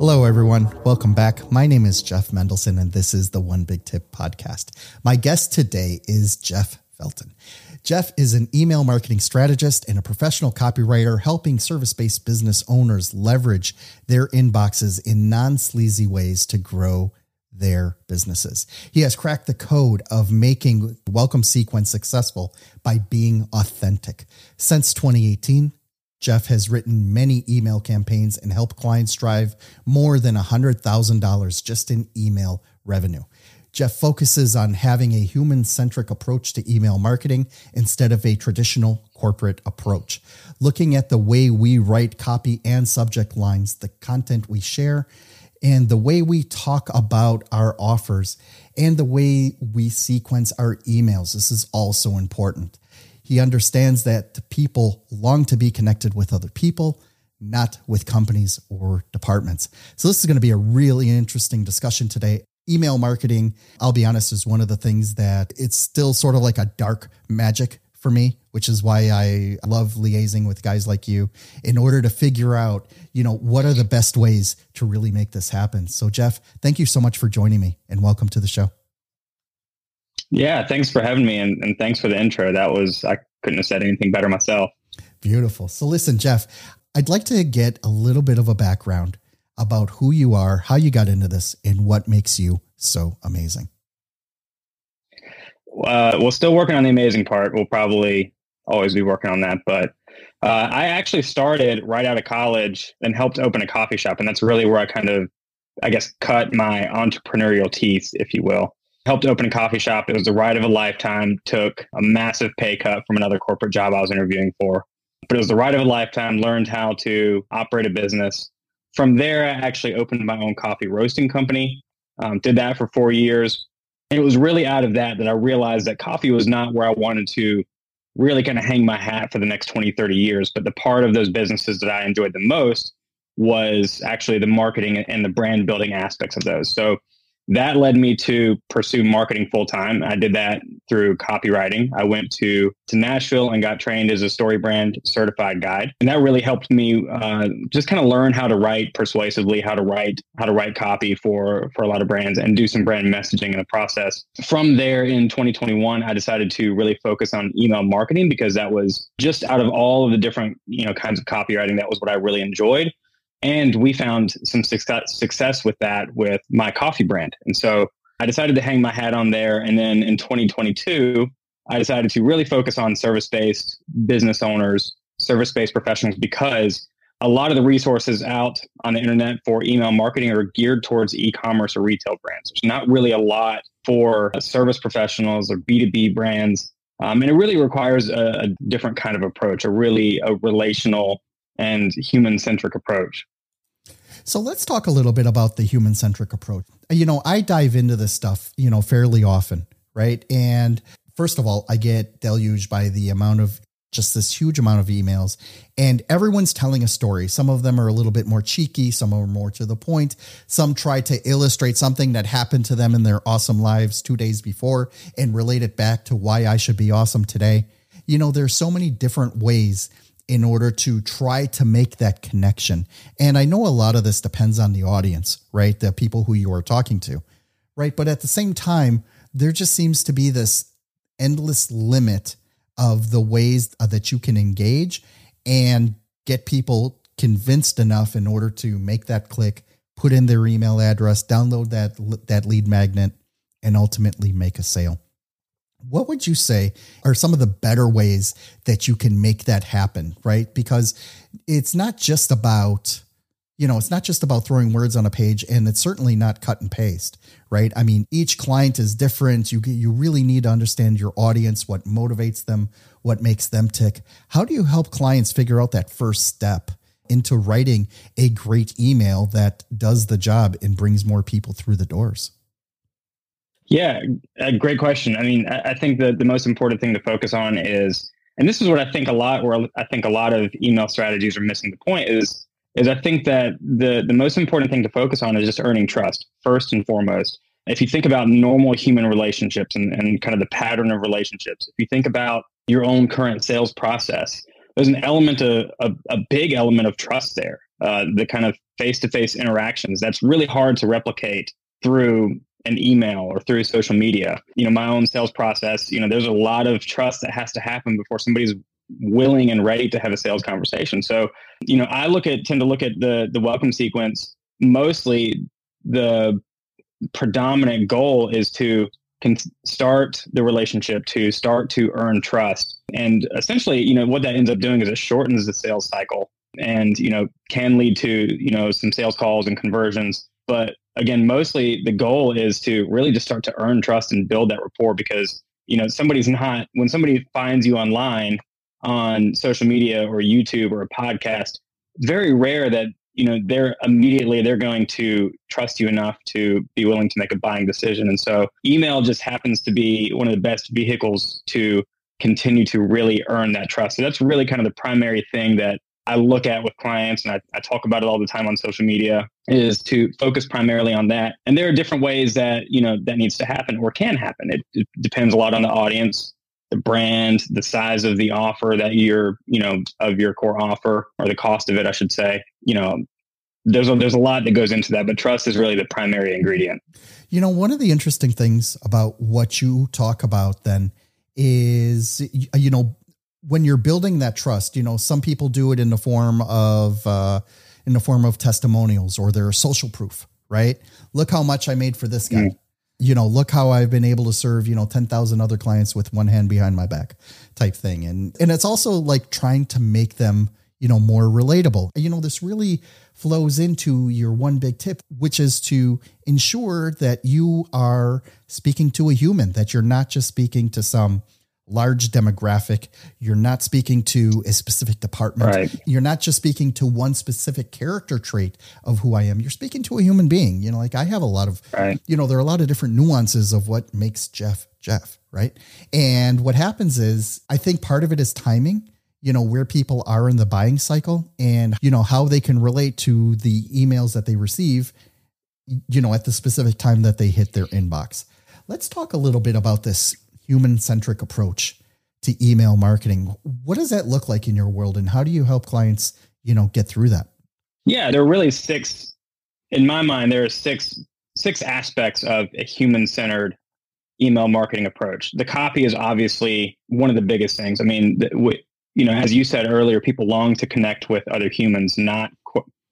Hello, everyone. Welcome back. My name is Jeff Mendelson, and this is the One Big Tip podcast. My guest today is Jeff Felten. Jeff is an email marketing strategist and a professional copywriter helping service based business owners leverage their inboxes in non sleazy ways to grow their businesses. He has cracked the code of making welcome sequence successful by being authentic. Since 2018, Jeff has written many email campaigns and helped clients drive more than $100,000 just in email revenue. Jeff focuses on having a human centric approach to email marketing instead of a traditional corporate approach. Looking at the way we write copy and subject lines, the content we share, and the way we talk about our offers, and the way we sequence our emails. This is also important. He understands that people long to be connected with other people, not with companies or departments. So, this is going to be a really interesting discussion today. Email marketing, I'll be honest, is one of the things that it's still sort of like a dark magic for me, which is why I love liaising with guys like you in order to figure out, you know, what are the best ways to really make this happen. So, Jeff, thank you so much for joining me and welcome to the show. Yeah, thanks for having me and, and thanks for the intro. That was, I couldn't have said anything better myself. Beautiful. So, listen, Jeff, I'd like to get a little bit of a background about who you are, how you got into this, and what makes you so amazing. Uh, we're still working on the amazing part. We'll probably always be working on that. But uh, I actually started right out of college and helped open a coffee shop. And that's really where I kind of, I guess, cut my entrepreneurial teeth, if you will helped open a coffee shop. It was the ride of a lifetime, took a massive pay cut from another corporate job I was interviewing for. But it was the ride of a lifetime, learned how to operate a business. From there, I actually opened my own coffee roasting company, um, did that for four years. And it was really out of that that I realized that coffee was not where I wanted to really kind of hang my hat for the next 20, 30 years. But the part of those businesses that I enjoyed the most was actually the marketing and the brand building aspects of those. So that led me to pursue marketing full time. I did that through copywriting. I went to to Nashville and got trained as a story brand certified guide, and that really helped me uh, just kind of learn how to write persuasively, how to write how to write copy for for a lot of brands, and do some brand messaging in the process. From there, in 2021, I decided to really focus on email marketing because that was just out of all of the different you know kinds of copywriting, that was what I really enjoyed. And we found some success, success with that with my coffee brand. And so I decided to hang my hat on there. And then in 2022, I decided to really focus on service based business owners, service based professionals, because a lot of the resources out on the internet for email marketing are geared towards e commerce or retail brands. There's not really a lot for service professionals or B2B brands. Um, and it really requires a, a different kind of approach, a really a relational and human centric approach. So let's talk a little bit about the human centric approach. You know, I dive into this stuff, you know, fairly often, right? And first of all, I get deluged by the amount of just this huge amount of emails and everyone's telling a story. Some of them are a little bit more cheeky, some are more to the point. Some try to illustrate something that happened to them in their awesome lives 2 days before and relate it back to why I should be awesome today. You know, there's so many different ways in order to try to make that connection. And I know a lot of this depends on the audience, right? The people who you are talking to, right? But at the same time, there just seems to be this endless limit of the ways uh, that you can engage and get people convinced enough in order to make that click, put in their email address, download that that lead magnet and ultimately make a sale. What would you say are some of the better ways that you can make that happen, right? Because it's not just about, you know, it's not just about throwing words on a page and it's certainly not cut and paste, right? I mean, each client is different. You you really need to understand your audience, what motivates them, what makes them tick. How do you help clients figure out that first step into writing a great email that does the job and brings more people through the doors? Yeah, a great question. I mean, I think that the most important thing to focus on is, and this is what I think a lot, where I think a lot of email strategies are missing the point is, is I think that the the most important thing to focus on is just earning trust first and foremost. If you think about normal human relationships and, and kind of the pattern of relationships, if you think about your own current sales process, there's an element of a, a big element of trust there. Uh, the kind of face to face interactions that's really hard to replicate through an email or through social media. You know, my own sales process, you know, there's a lot of trust that has to happen before somebody's willing and ready to have a sales conversation. So, you know, I look at tend to look at the the welcome sequence mostly the predominant goal is to can start the relationship to start to earn trust and essentially you know what that ends up doing is it shortens the sales cycle and you know can lead to you know some sales calls and conversions but again, mostly the goal is to really just start to earn trust and build that rapport because, you know, somebody's not, when somebody finds you online on social media or YouTube or a podcast, very rare that, you know, they're immediately, they're going to trust you enough to be willing to make a buying decision. And so email just happens to be one of the best vehicles to continue to really earn that trust. So that's really kind of the primary thing that I look at with clients and I, I, talk about it all the time on social media is to focus primarily on that. And there are different ways that, you know, that needs to happen or can happen. It, it depends a lot on the audience, the brand, the size of the offer that you're, you know, of your core offer or the cost of it, I should say. You know, there's a, there's a lot that goes into that, but trust is really the primary ingredient. You know, one of the interesting things about what you talk about then is, you know, when you're building that trust, you know, some people do it in the form of uh, in the form of testimonials or their social proof, right? Look how much I made for this guy. Mm. You know, look how I've been able to serve, you know, 10,000 other clients with one hand behind my back type thing. And and it's also like trying to make them, you know, more relatable. You know, this really flows into your one big tip, which is to ensure that you are speaking to a human, that you're not just speaking to some large demographic. You're not speaking to a specific department. Right. You're not just speaking to one specific character trait of who I am. You're speaking to a human being. You know, like I have a lot of, right. you know, there are a lot of different nuances of what makes Jeff Jeff, right? And what happens is, I think part of it is timing. You know, where people are in the buying cycle and, you know, how they can relate to the emails that they receive, you know, at the specific time that they hit their inbox. Let's talk a little bit about this human centric approach to email marketing. What does that look like in your world and how do you help clients, you know, get through that? Yeah, there are really six in my mind there are six six aspects of a human centered email marketing approach. The copy is obviously one of the biggest things. I mean, you know, as you said earlier, people long to connect with other humans, not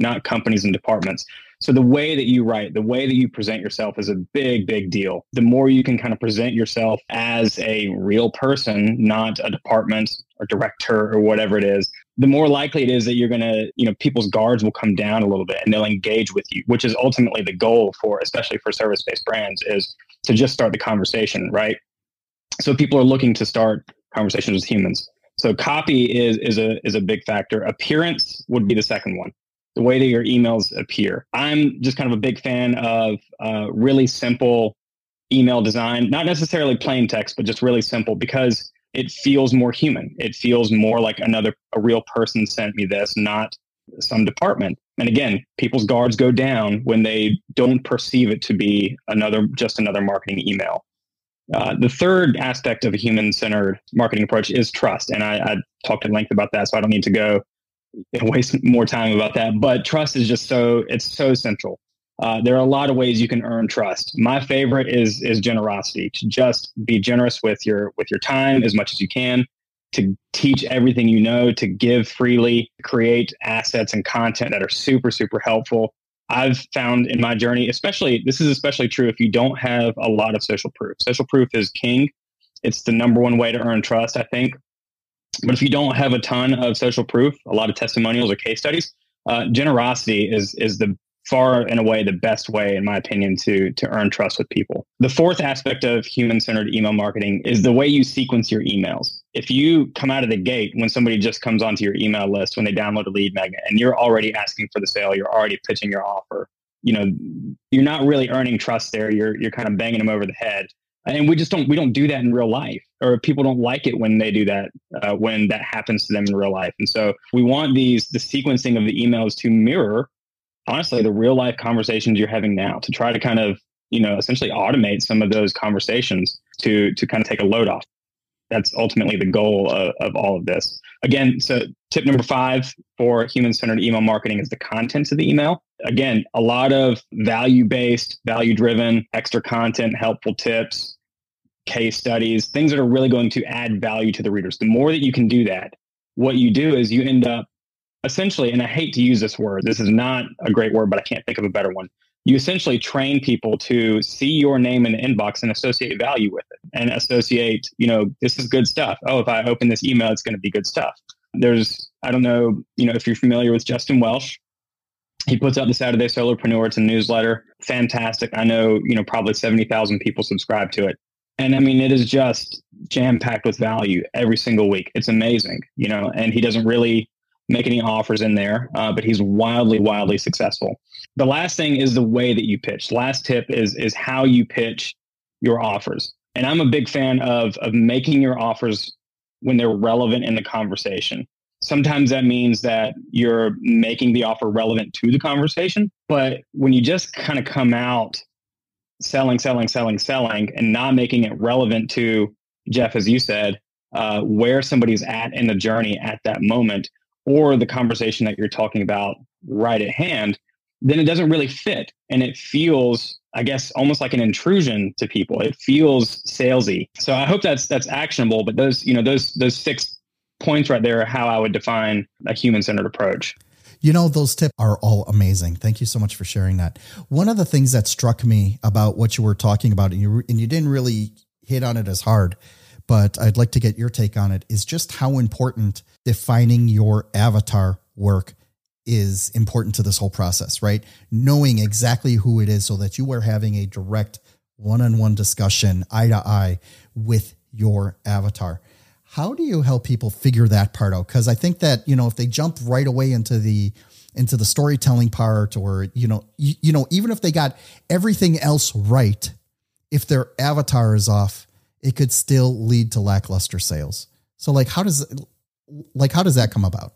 not companies and departments. So the way that you write, the way that you present yourself is a big, big deal. The more you can kind of present yourself as a real person, not a department or director or whatever it is, the more likely it is that you're going to, you know, people's guards will come down a little bit and they'll engage with you, which is ultimately the goal for, especially for service based brands, is to just start the conversation, right? So people are looking to start conversations with humans. So copy is is a is a big factor. Appearance would be the second one the way that your emails appear. I'm just kind of a big fan of uh, really simple email design, not necessarily plain text, but just really simple because it feels more human. It feels more like another, a real person sent me this, not some department. And again, people's guards go down when they don't perceive it to be another, just another marketing email. Uh, the third aspect of a human centered marketing approach is trust. And I, I talked at length about that, so I don't need to go waste more time about that. But trust is just so it's so central. Uh, there are a lot of ways you can earn trust. My favorite is is generosity. To just be generous with your with your time as much as you can, to teach everything you know, to give freely, create assets and content that are super super helpful. I've found in my journey, especially this is especially true if you don't have a lot of social proof. Social proof is king it's the number one way to earn trust, I think. But if you don't have a ton of social proof, a lot of testimonials or case studies, uh, generosity is is the far and away the best way, in my opinion, to to earn trust with people. The fourth aspect of human centered email marketing is the way you sequence your emails. If you come out of the gate when somebody just comes onto your email list when they download a lead magnet and you're already asking for the sale, you're already pitching your offer. You know, you're not really earning trust there. You're you're kind of banging them over the head and we just don't we don't do that in real life or people don't like it when they do that uh, when that happens to them in real life. And so we want these the sequencing of the emails to mirror honestly the real life conversations you're having now to try to kind of you know essentially automate some of those conversations to to kind of take a load off. That's ultimately the goal of, of all of this. Again so tip number five for human centered email marketing is the contents of the email. Again a lot of value based value driven extra content helpful tips case studies things that are really going to add value to the readers the more that you can do that what you do is you end up essentially, and I hate to use this word, this is not a great word, but I can't think of a better one. You essentially train people to see your name in the inbox and associate value with it and associate, you know, this is good stuff. Oh, if I open this email, it's going to be good stuff. There's, I don't know, you know, if you're familiar with Justin Welsh, he puts out the Saturday Solopreneur. It's a newsletter. Fantastic. I know, you know, probably 70,000 people subscribe to it. And I mean, it is just jam packed with value every single week. It's amazing, you know, and he doesn't really make any offers in there, uh, but he's wildly, wildly successful. The last thing is the way that you pitch. Last tip is is how you pitch your offers. And I'm a big fan of of making your offers when they're relevant in the conversation. Sometimes that means that you're making the offer relevant to the conversation, but when you just kind of come out selling, selling, selling, selling, and not making it relevant to Jeff, as you said, uh, where somebody's at in the journey at that moment, or the conversation that you're talking about right at hand, then it doesn't really fit. And it feels, I guess, almost like an intrusion to people. It feels salesy. So I hope that's that's actionable. But those, you know, those those six points right there are how I would define a human centered approach. You know, those tips are all amazing. Thank you so much for sharing that. One of the things that struck me about what you were talking about, and you and you didn't really hit on it as hard, but I'd like to get your take on it, is just how important defining your avatar work is important to this whole process, right? Knowing exactly who it is so that you are having a direct one on one discussion, eye to eye with your avatar. How do you help people figure that part out? Because I think that, you know, if they jump right away into the, into the storytelling part or you know you, you know even if they got everything else right if their avatar is off it could still lead to lackluster sales. So like how does like how does that come about?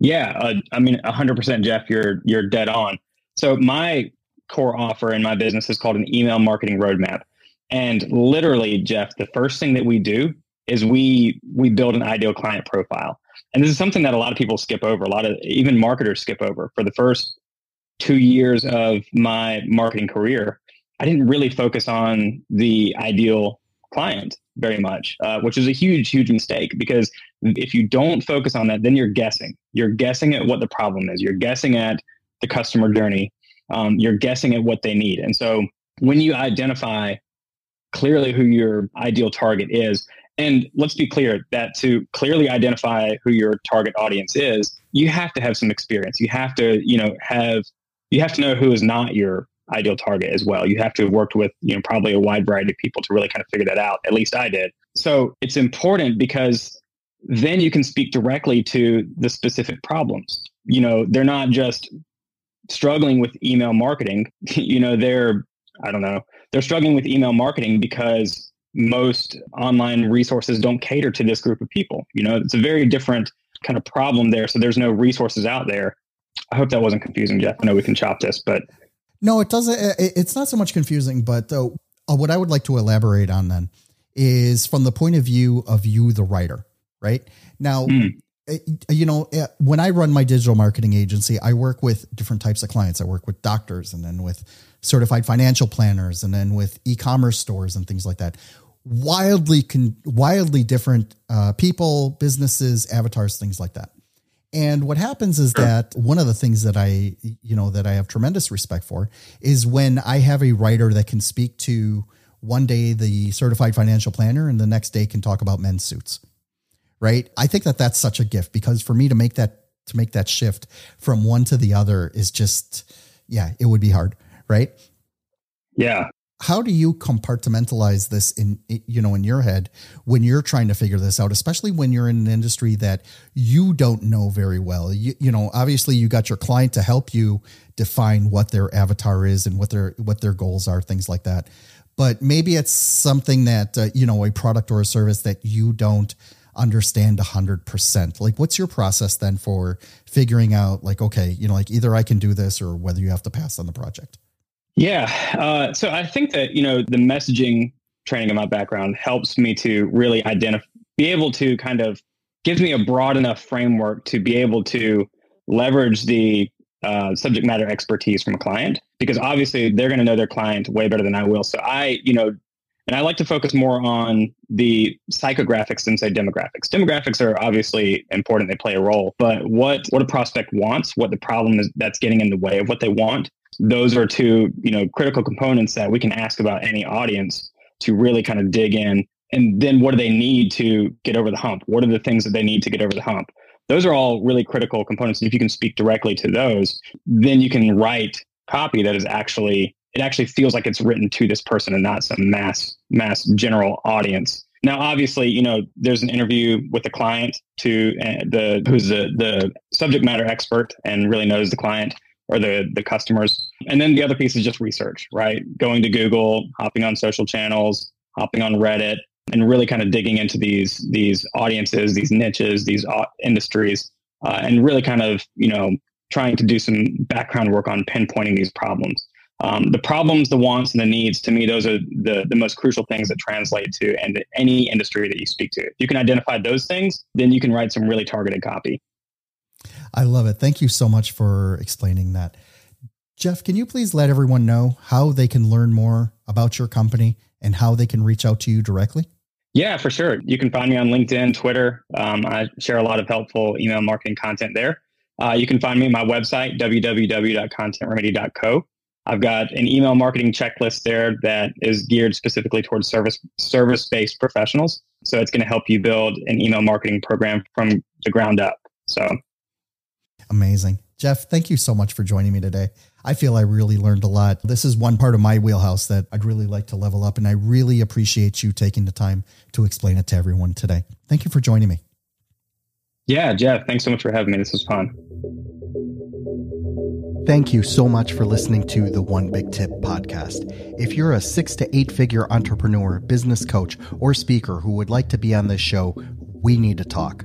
Yeah, uh, I mean 100% Jeff, you're you're dead on. So my core offer in my business is called an email marketing roadmap. And literally, Jeff, the first thing that we do is we we build an ideal client profile. And this is something that a lot of people skip over. A lot of even marketers skip over. For the first 2 years of my marketing career, I didn't really focus on the ideal client very much, uh, which is a huge, huge mistake because if you don't focus on that, then you're guessing. You're guessing at what the problem is. You're guessing at the customer journey. Um, you're guessing at what they need. And so when you identify clearly who your ideal target is, and let's be clear that to clearly identify who your target audience is, you have to have some experience. You have to, you know, have you have to know who is not your ideal target as well. You have to have worked with, you know, probably a wide variety of people to really kind of figure that out. At least I did. So it's important because then you can speak directly to the specific problems. You know, they're not just struggling with email marketing. you know, they're, I don't know, they're struggling with email marketing because most online resources don't cater to this group of people. You know, it's a very different kind of problem there. So there's no resources out there. I hope that wasn't confusing, Jeff. I know we can chop this, but no, it doesn't. It's not so much confusing, but uh, what I would like to elaborate on then is from the point of view of you, the writer, right? Now, mm. You know, eh, when I run my digital marketing agency, I work with different types of clients. I work with doctors and then with certified financial planners and then with e-commerce stores and things like that. Wildly, con- wildly different uh, people, businesses, avatars, things like that. And what happens is that one of the things that I, you know, that I have tremendous respect for is when I have a writer that can speak to one day the certified financial planner and the next day can talk about men's suits. Right? I think that that's such a gift because for me to make that to make that shift from one to the other is just yeah, it would be hard, right? Yeah. How do you compartmentalize this in you know in your head when you're trying to figure this out, especially when you're in an industry that you don't know very well? You, you know, obviously you got your client to help you define what their avatar is and what their what their goals are, things like that. But maybe it's something that uh, you know a product or a service that you don't understand 100%. Like what's your process then for figuring out like okay, you know, like either I can do this or whether you have to pass on the project? Yeah. Uh, so I think that, you know, the messaging training in my background helps me to really identify, be able to kind of gives me a broad enough framework to be able to leverage the uh, subject matter expertise from a client because obviously they're going to know their client way better than I will. So I, you know, and I like to focus more on the psychographics than say demographics. Demographics are obviously important; they play a role. But what what a prospect wants, what the problem is that's getting in the way of what they want, those are two you know critical components that we can ask about any audience to really kind of dig in. And then what do they need to get over the hump? What are the things that they need to get over the hump? Those are all really critical components. If you can speak directly to those, then you can write copy that is actually it actually feels like it's written to this person and not some mass mass general audience. Now, obviously, you know, there's an interview with the client to uh, the who's the the subject matter expert and really knows the client or the the customers. And then the other piece is just research, right? Going to Google, hopping on social channels, hopping on Reddit, and really kind of digging into these these audiences, these niches, these industries, uh, and really kind of you know trying to do some background work on pinpointing these problems. Um, the problems, the wants, and the needs, to me, those are the, the most crucial things that translate to and any industry that you speak to. If you can identify those things, then you can write some really targeted copy. I love it. Thank you so much for explaining that. Jeff, can you please let everyone know how they can learn more about your company and how they can reach out to you directly? Yeah, for sure. You can find me on LinkedIn, Twitter. Um, I share a lot of helpful email marketing content there. Uh, you can find me at my website, www.contentremedy.co. I've got an email marketing checklist there that is geared specifically towards service service based professionals. So it's going to help you build an email marketing program from the ground up. So amazing. Jeff, thank you so much for joining me today. I feel I really learned a lot. This is one part of my wheelhouse that I'd really like to level up, and I really appreciate you taking the time to explain it to everyone today. Thank you for joining me. Yeah, Jeff, thanks so much for having me. This was fun. Thank you so much for listening to the One Big Tip podcast. If you're a six to eight figure entrepreneur, business coach, or speaker who would like to be on this show, we need to talk.